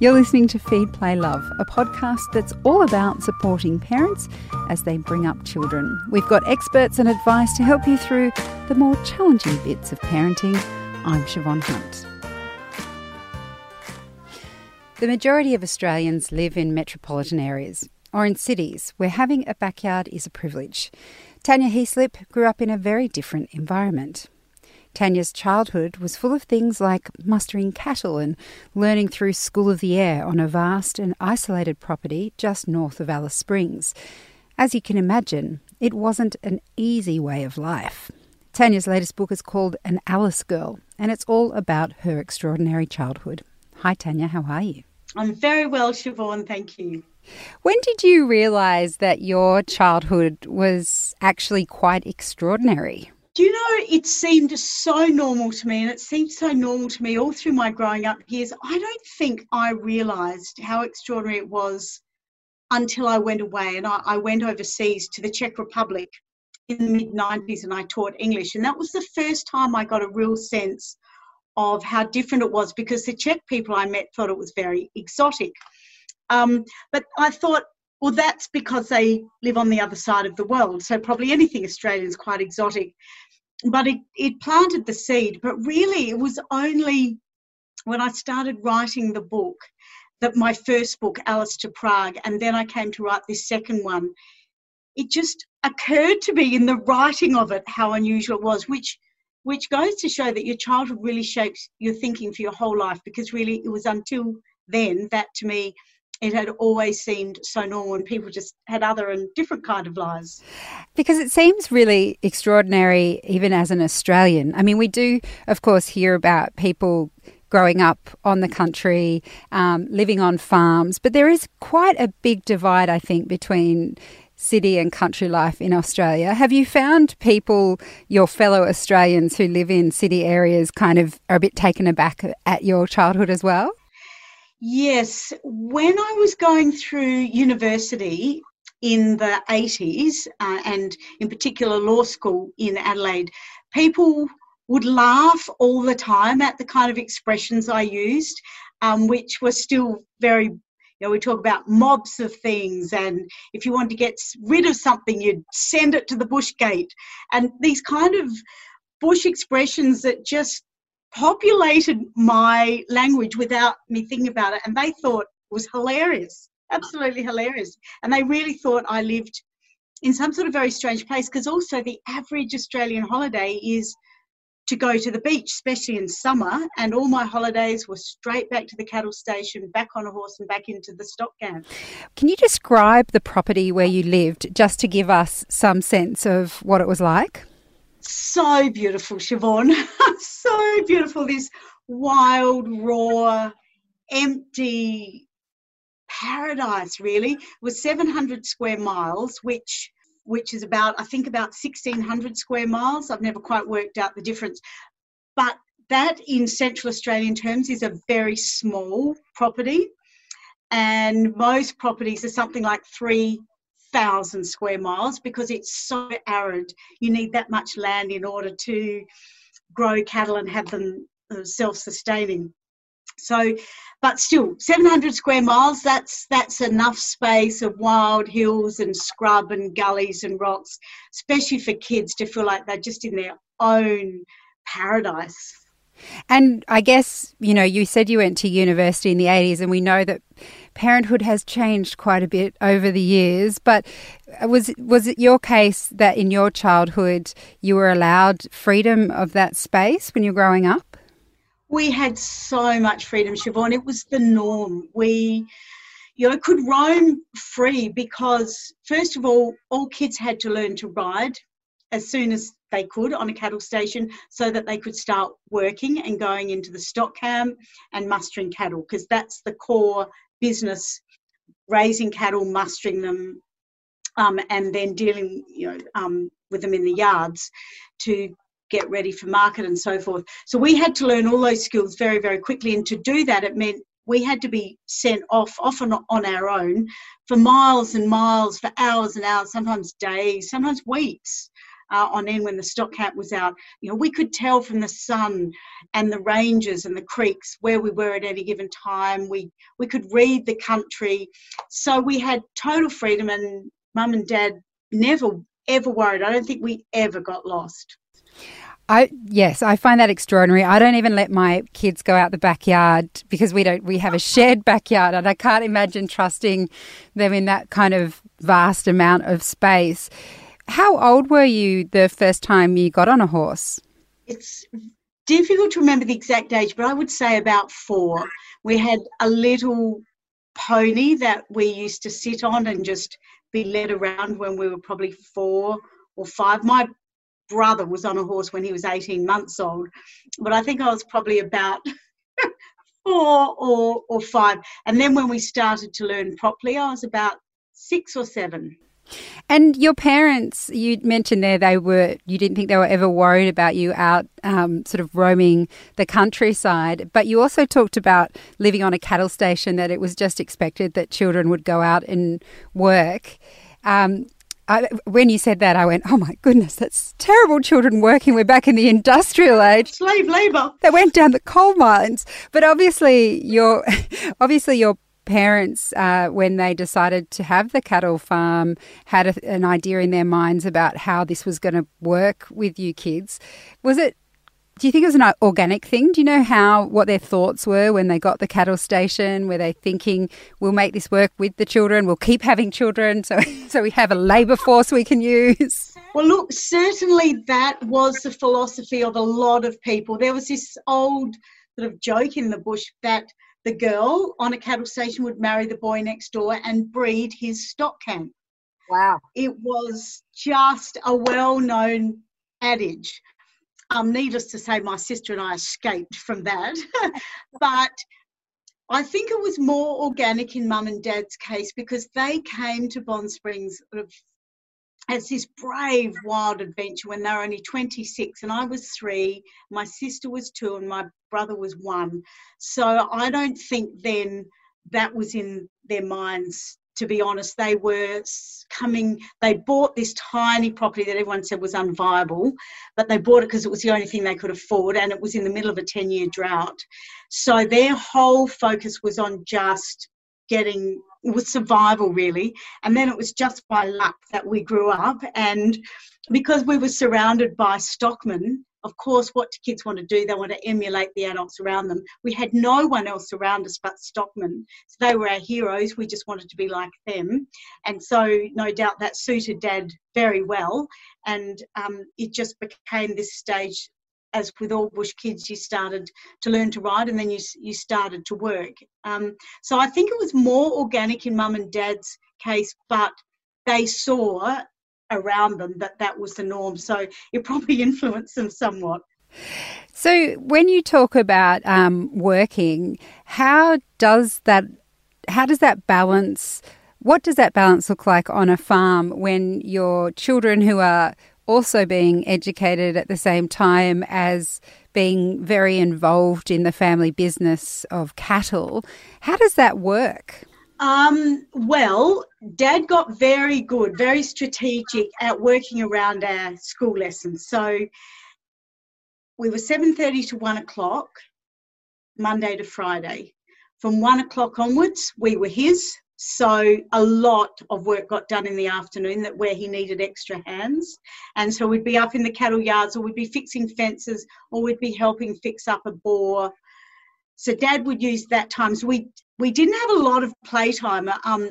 You're listening to Feed, Play, Love, a podcast that's all about supporting parents as they bring up children. We've got experts and advice to help you through the more challenging bits of parenting. I'm Siobhan Hunt. The majority of Australians live in metropolitan areas or in cities where having a backyard is a privilege. Tanya Heaslip grew up in a very different environment. Tanya's childhood was full of things like mustering cattle and learning through School of the Air on a vast and isolated property just north of Alice Springs. As you can imagine, it wasn't an easy way of life. Tanya's latest book is called An Alice Girl, and it's all about her extraordinary childhood. Hi, Tanya, how are you? I'm very well, Siobhan, thank you. When did you realise that your childhood was actually quite extraordinary? Do you know, it seemed so normal to me, and it seemed so normal to me all through my growing up years. I don't think I realised how extraordinary it was until I went away and I, I went overseas to the Czech Republic in the mid 90s and I taught English. And that was the first time I got a real sense of how different it was because the Czech people I met thought it was very exotic. Um, but I thought, well, that's because they live on the other side of the world. So probably anything Australian is quite exotic. But it, it planted the seed. But really, it was only when I started writing the book that my first book, Alice to Prague, and then I came to write this second one. It just occurred to me in the writing of it how unusual it was, which which goes to show that your childhood really shapes your thinking for your whole life because really it was until then that to me it had always seemed so normal and people just had other and different kind of lives because it seems really extraordinary even as an australian i mean we do of course hear about people growing up on the country um, living on farms but there is quite a big divide i think between city and country life in Australia. Have you found people, your fellow Australians who live in city areas, kind of are a bit taken aback at your childhood as well? Yes, when I was going through university in the 80s, uh, and in particular law school in Adelaide, people would laugh all the time at the kind of expressions I used, um, which were still very, you know, we talk about mobs of things, and if you want to get rid of something, you'd send it to the bush gate, and these kind of bush expressions that just populated my language without me thinking about it, and they thought it was hilarious, absolutely hilarious. And they really thought I lived in some sort of very strange place because also the average Australian holiday is to go to the beach, especially in summer. And all my holidays were straight back to the cattle station, back on a horse, and back into the stock camp. Can you describe the property where you lived just to give us some sense of what it was like? So beautiful, Siobhan. so beautiful. This wild, raw, empty paradise, really. It was 700 square miles, which which is about, I think, about 1600 square miles. I've never quite worked out the difference. But that, in Central Australian terms, is a very small property. And most properties are something like three thousand square miles because it's so arid. You need that much land in order to grow cattle and have them uh, self-sustaining. So, but still, 700 square miles. That's that's enough space of wild hills and scrub and gullies and rocks, especially for kids to feel like they're just in their own paradise. And I guess, you know, you said you went to university in the 80s, and we know that parenthood has changed quite a bit over the years. But was, was it your case that in your childhood you were allowed freedom of that space when you were growing up? We had so much freedom, Siobhan. It was the norm. We, you know, could roam free because, first of all, all kids had to learn to ride as soon as they could on a cattle station so that they could start working and going into the stock camp and mustering cattle because that's the core business raising cattle mustering them um, and then dealing you know um, with them in the yards to get ready for market and so forth. So we had to learn all those skills very very quickly and to do that it meant we had to be sent off often on our own for miles and miles for hours and hours sometimes days sometimes weeks uh, on end when the stock camp was out. You know, we could tell from the sun and the ranges and the creeks where we were at any given time. We we could read the country, so we had total freedom. And mum and dad never ever worried. I don't think we ever got lost. I yes, I find that extraordinary. I don't even let my kids go out the backyard because we don't we have a shared backyard and I can't imagine trusting them in that kind of vast amount of space. How old were you the first time you got on a horse? It's difficult to remember the exact age, but I would say about 4. We had a little pony that we used to sit on and just be led around when we were probably 4 or 5. My brother was on a horse when he was 18 months old, but I think I was probably about four or, or five. And then when we started to learn properly, I was about six or seven. And your parents, you mentioned there they were, you didn't think they were ever worried about you out um, sort of roaming the countryside. But you also talked about living on a cattle station, that it was just expected that children would go out and work. Um, I, when you said that, I went, "Oh my goodness, that's terrible! Children working. We're back in the industrial age, slave labour. They went down the coal mines." But obviously, your obviously your parents, uh, when they decided to have the cattle farm, had a, an idea in their minds about how this was going to work with you kids. Was it do you think it was an organic thing? Do you know how what their thoughts were when they got the cattle station? Were they thinking we'll make this work with the children? We'll keep having children, so so we have a labour force we can use. Well, look, certainly that was the philosophy of a lot of people. There was this old sort of joke in the bush that the girl on a cattle station would marry the boy next door and breed his stock camp. Wow! It was just a well-known adage. Um, needless to say, my sister and I escaped from that. but I think it was more organic in mum and dad's case because they came to Bond Springs as this brave, wild adventure when they were only 26 and I was three, my sister was two, and my brother was one. So I don't think then that was in their minds to be honest, they were coming, they bought this tiny property that everyone said was unviable, but they bought it because it was the only thing they could afford and it was in the middle of a 10 year drought. So their whole focus was on just getting, with survival really. And then it was just by luck that we grew up. And because we were surrounded by stockmen, of course, what do kids want to do? They want to emulate the adults around them. We had no one else around us but stockmen. So they were our heroes. We just wanted to be like them. And so, no doubt, that suited Dad very well. And um, it just became this stage. As with all bush kids, you started to learn to ride, and then you you started to work. Um, so I think it was more organic in Mum and Dad's case, but they saw around them that that was the norm. So it probably influenced them somewhat. So when you talk about um, working, how does that how does that balance? What does that balance look like on a farm when your children who are also being educated at the same time as being very involved in the family business of cattle? How does that work? Um, well, Dad got very good, very strategic at working around our school lessons. So we were 7.30 to 1 o'clock, Monday to Friday. From 1 o'clock onwards, we were his. So a lot of work got done in the afternoon that where he needed extra hands. And so we'd be up in the cattle yards or we'd be fixing fences or we'd be helping fix up a bore so dad would use that time so we we didn't have a lot of playtime um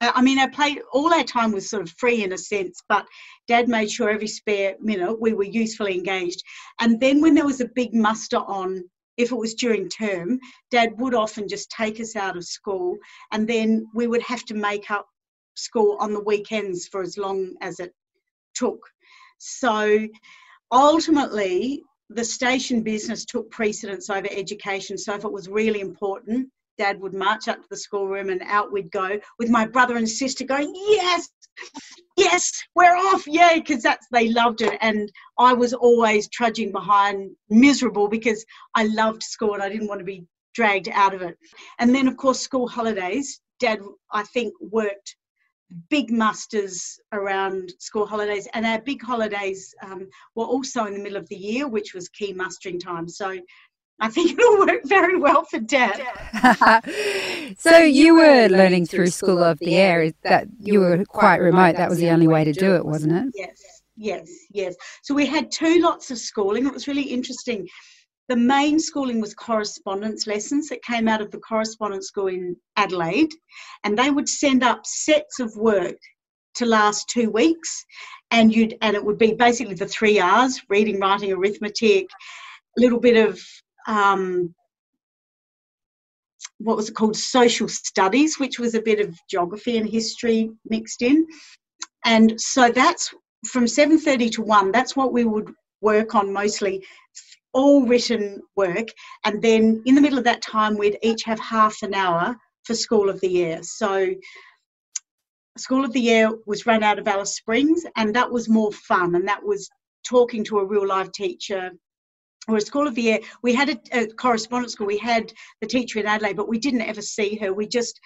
I mean, our play all our time was sort of free in a sense, but Dad made sure every spare minute we were usefully engaged. And then when there was a big muster on, if it was during term, Dad would often just take us out of school, and then we would have to make up school on the weekends for as long as it took. So ultimately, the station business took precedence over education. So if it was really important, Dad would march up to the schoolroom and out we'd go with my brother and sister going, Yes, yes, we're off, yay, because that's they loved it. And I was always trudging behind, miserable because I loved school and I didn't want to be dragged out of it. And then, of course, school holidays, Dad, I think, worked big musters around school holidays, and our big holidays um, were also in the middle of the year, which was key mustering time. So I think it'll work very well for Dad. so, so you were learning through School of the Air. That you were quite remote. That was the only way to do it, wasn't it? Yes, yes, yes. So we had two lots of schooling. It was really interesting. The main schooling was correspondence lessons that came out of the correspondence school in Adelaide, and they would send up sets of work to last two weeks, and you'd and it would be basically the three R's: reading, writing, arithmetic, a little bit of um, what was it called? Social studies which was a bit of geography and history mixed in. And so that's from 7.30 to 1 that's what we would work on mostly all written work. And then in the middle of that time we'd each have half an hour for school of the air. So school of the air was run out of alice springs and that was more fun and that was talking to a real live teacher or a school of the air we had a, a, correspondence school we had the teacher in adelaide but we didn't ever see her. We just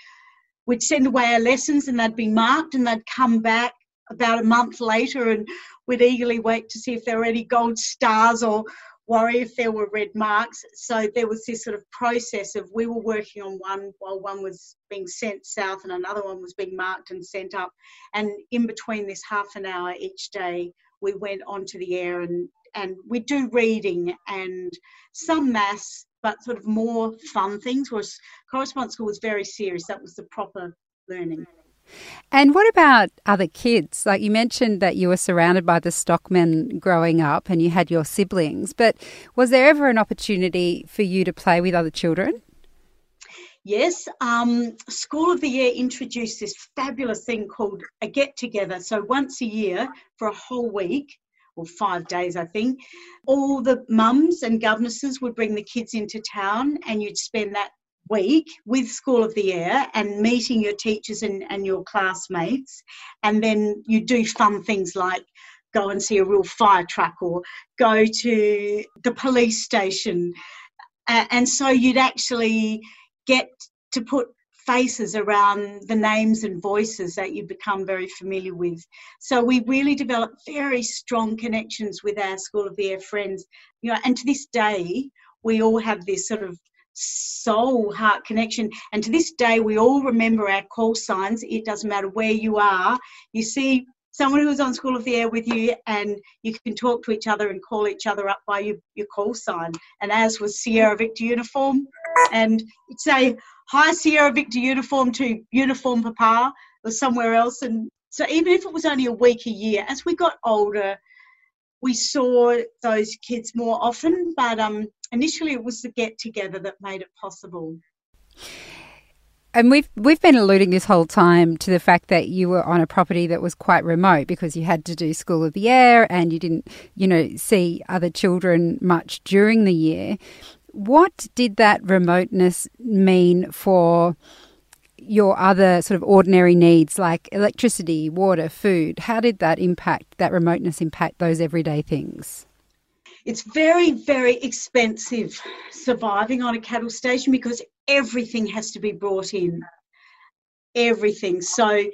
we'd send away our lessons and they'd be marked and they'd come back about a month later and we'd eagerly wait to see if there were any gold stars or worry if there were red marks. So there was this sort of process of we were working on one while one was being sent south and another one was being marked and sent up. And in between this half an hour each day we went onto the air and and we do reading and some maths, but sort of more fun things. Whereas correspondence school was very serious. That was the proper learning. And what about other kids? Like you mentioned that you were surrounded by the stockmen growing up and you had your siblings, but was there ever an opportunity for you to play with other children? Yes, um, School of the Air introduced this fabulous thing called a get together. So once a year for a whole week, or five days, I think. All the mums and governesses would bring the kids into town, and you'd spend that week with School of the Air and meeting your teachers and, and your classmates. And then you'd do fun things like go and see a real fire truck or go to the police station. Uh, and so you'd actually get to put faces around the names and voices that you become very familiar with. So we really developed very strong connections with our School of the Air friends. You know, and to this day, we all have this sort of soul heart connection. And to this day, we all remember our call signs. It doesn't matter where you are. You see someone who's on School of the Air with you, and you can talk to each other and call each other up by your, your call sign. And as was Sierra Victor uniform, and say, Hi Sierra Victor uniform to uniform papa or somewhere else. And so even if it was only a week a year, as we got older, we saw those kids more often. But um, initially, it was the get together that made it possible. And we've we've been alluding this whole time to the fact that you were on a property that was quite remote because you had to do school of the air and you didn't, you know, see other children much during the year. What did that remoteness mean for your other sort of ordinary needs like electricity, water, food? How did that impact, that remoteness impact those everyday things? It's very, very expensive surviving on a cattle station because everything has to be brought in. Everything. So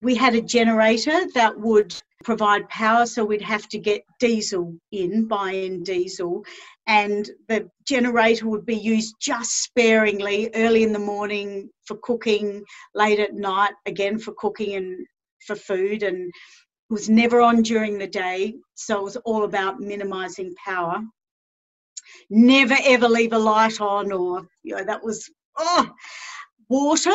we had a generator that would provide power, so we'd have to get diesel in, buy in diesel, and the generator would be used just sparingly early in the morning for cooking, late at night again for cooking and for food, and was never on during the day, so it was all about minimizing power. Never ever leave a light on, or you know, that was oh, water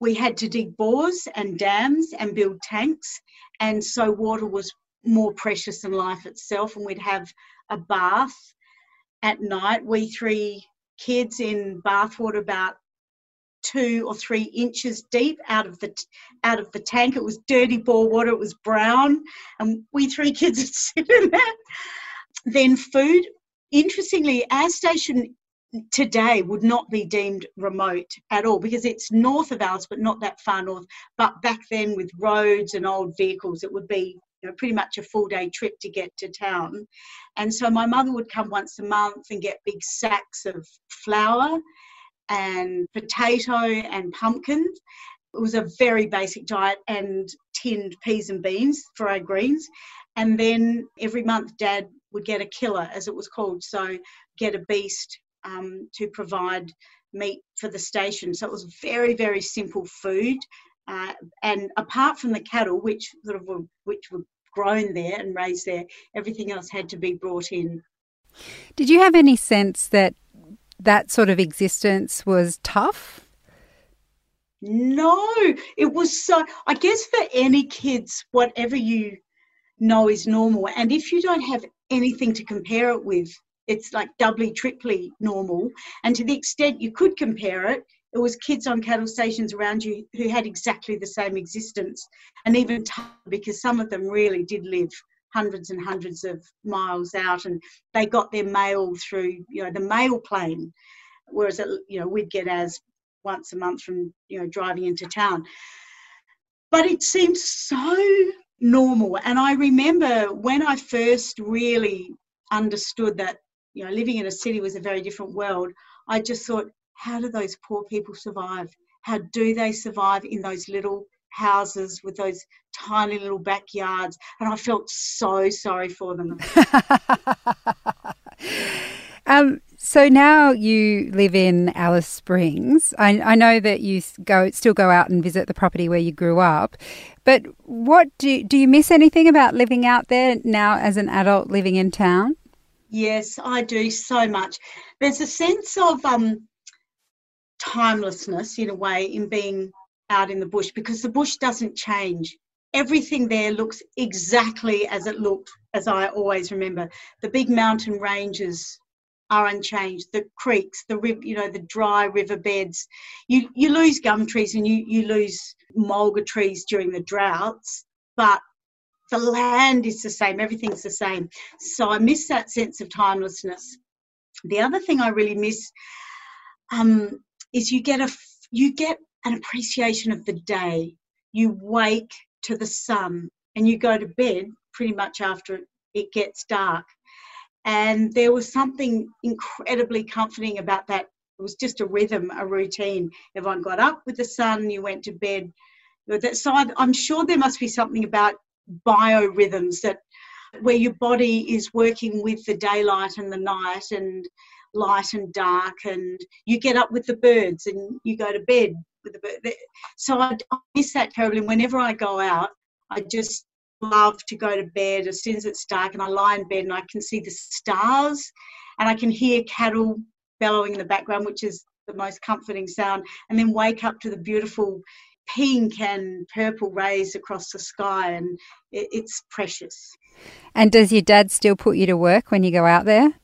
we had to dig bores and dams and build tanks, and so water was more precious than life itself. And we'd have a bath at night. We three kids in bathwater about two or three inches deep out of the out of the tank. It was dirty bore water. It was brown, and we three kids would sit in that. Then food. Interestingly, our station today would not be deemed remote at all because it's north of Alice, but not that far north. But back then, with roads and old vehicles, it would be know, pretty much a full day trip to get to town. And so my mother would come once a month and get big sacks of flour and potato and pumpkins. it was a very basic diet and tinned peas and beans for our greens. And then every month, Dad would get a killer, as it was called. So get a beast um, to provide meat for the station. So it was very, very simple food. Uh, and apart from the cattle, which sort of were, which were grown there and raised there, everything else had to be brought in. Did you have any sense that that sort of existence was tough? No, it was so. I guess for any kids, whatever you know is normal, and if you don't have anything to compare it with, it's like doubly, triply normal. And to the extent you could compare it, it was kids on cattle stations around you who had exactly the same existence, and even tougher because some of them really did live hundreds and hundreds of miles out, and they got their mail through, you know, the mail plane, whereas you know we'd get as once a month from you know driving into town. But it seemed so normal, and I remember when I first really understood that you know living in a city was a very different world. I just thought, how do those poor people survive? How do they survive in those little houses with those tiny little backyards? And I felt so sorry for them. um, so now you live in Alice Springs. I, I, know that you go still go out and visit the property where you grew up, but what do do you miss anything about living out there now as an adult living in town? Yes, I do so much. There's a sense of um, timelessness in a way in being out in the bush because the bush doesn't change. Everything there looks exactly as it looked, as I always remember. The big mountain ranges are unchanged. The creeks, the river, you know, the dry riverbeds. You you lose gum trees and you you lose mulga trees during the droughts, but the land is the same. Everything's the same. So I miss that sense of timelessness. The other thing I really miss um, is you get a you get an appreciation of the day. You wake to the sun and you go to bed pretty much after it gets dark. And there was something incredibly comforting about that. It was just a rhythm, a routine. Everyone got up with the sun, you went to bed. So I'm sure there must be something about biorhythms that where your body is working with the daylight and the night and light and dark and you get up with the birds and you go to bed with the birds. So I, miss that terribly. Whenever I go out, I just love to go to bed as soon as it's dark and I lie in bed and I can see the stars and I can hear cattle bellowing in the background, which is the most comforting sound, and then wake up to the beautiful pink and purple rays across the sky, and it's precious. And does your dad still put you to work when you go out there?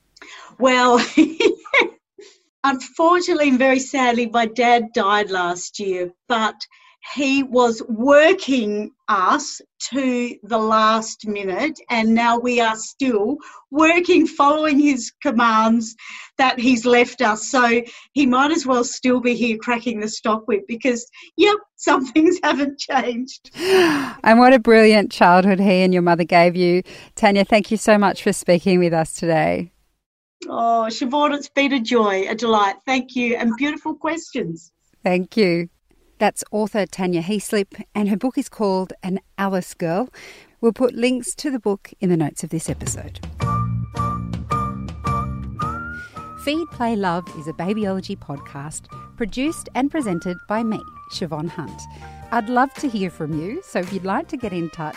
Well, unfortunately and very sadly, my dad died last year, but he was working us to the last minute, and now we are still working, following his commands that he's left us. So he might as well still be here cracking the stock whip because, yep, some things haven't changed. And what a brilliant childhood he and your mother gave you. Tanya, thank you so much for speaking with us today. Oh, Siobhan, it's been a joy, a delight. Thank you, and beautiful questions. Thank you. That's author Tanya Heaslip, and her book is called An Alice Girl. We'll put links to the book in the notes of this episode. Feed, Play, Love is a babyology podcast produced and presented by me, Siobhan Hunt. I'd love to hear from you, so if you'd like to get in touch,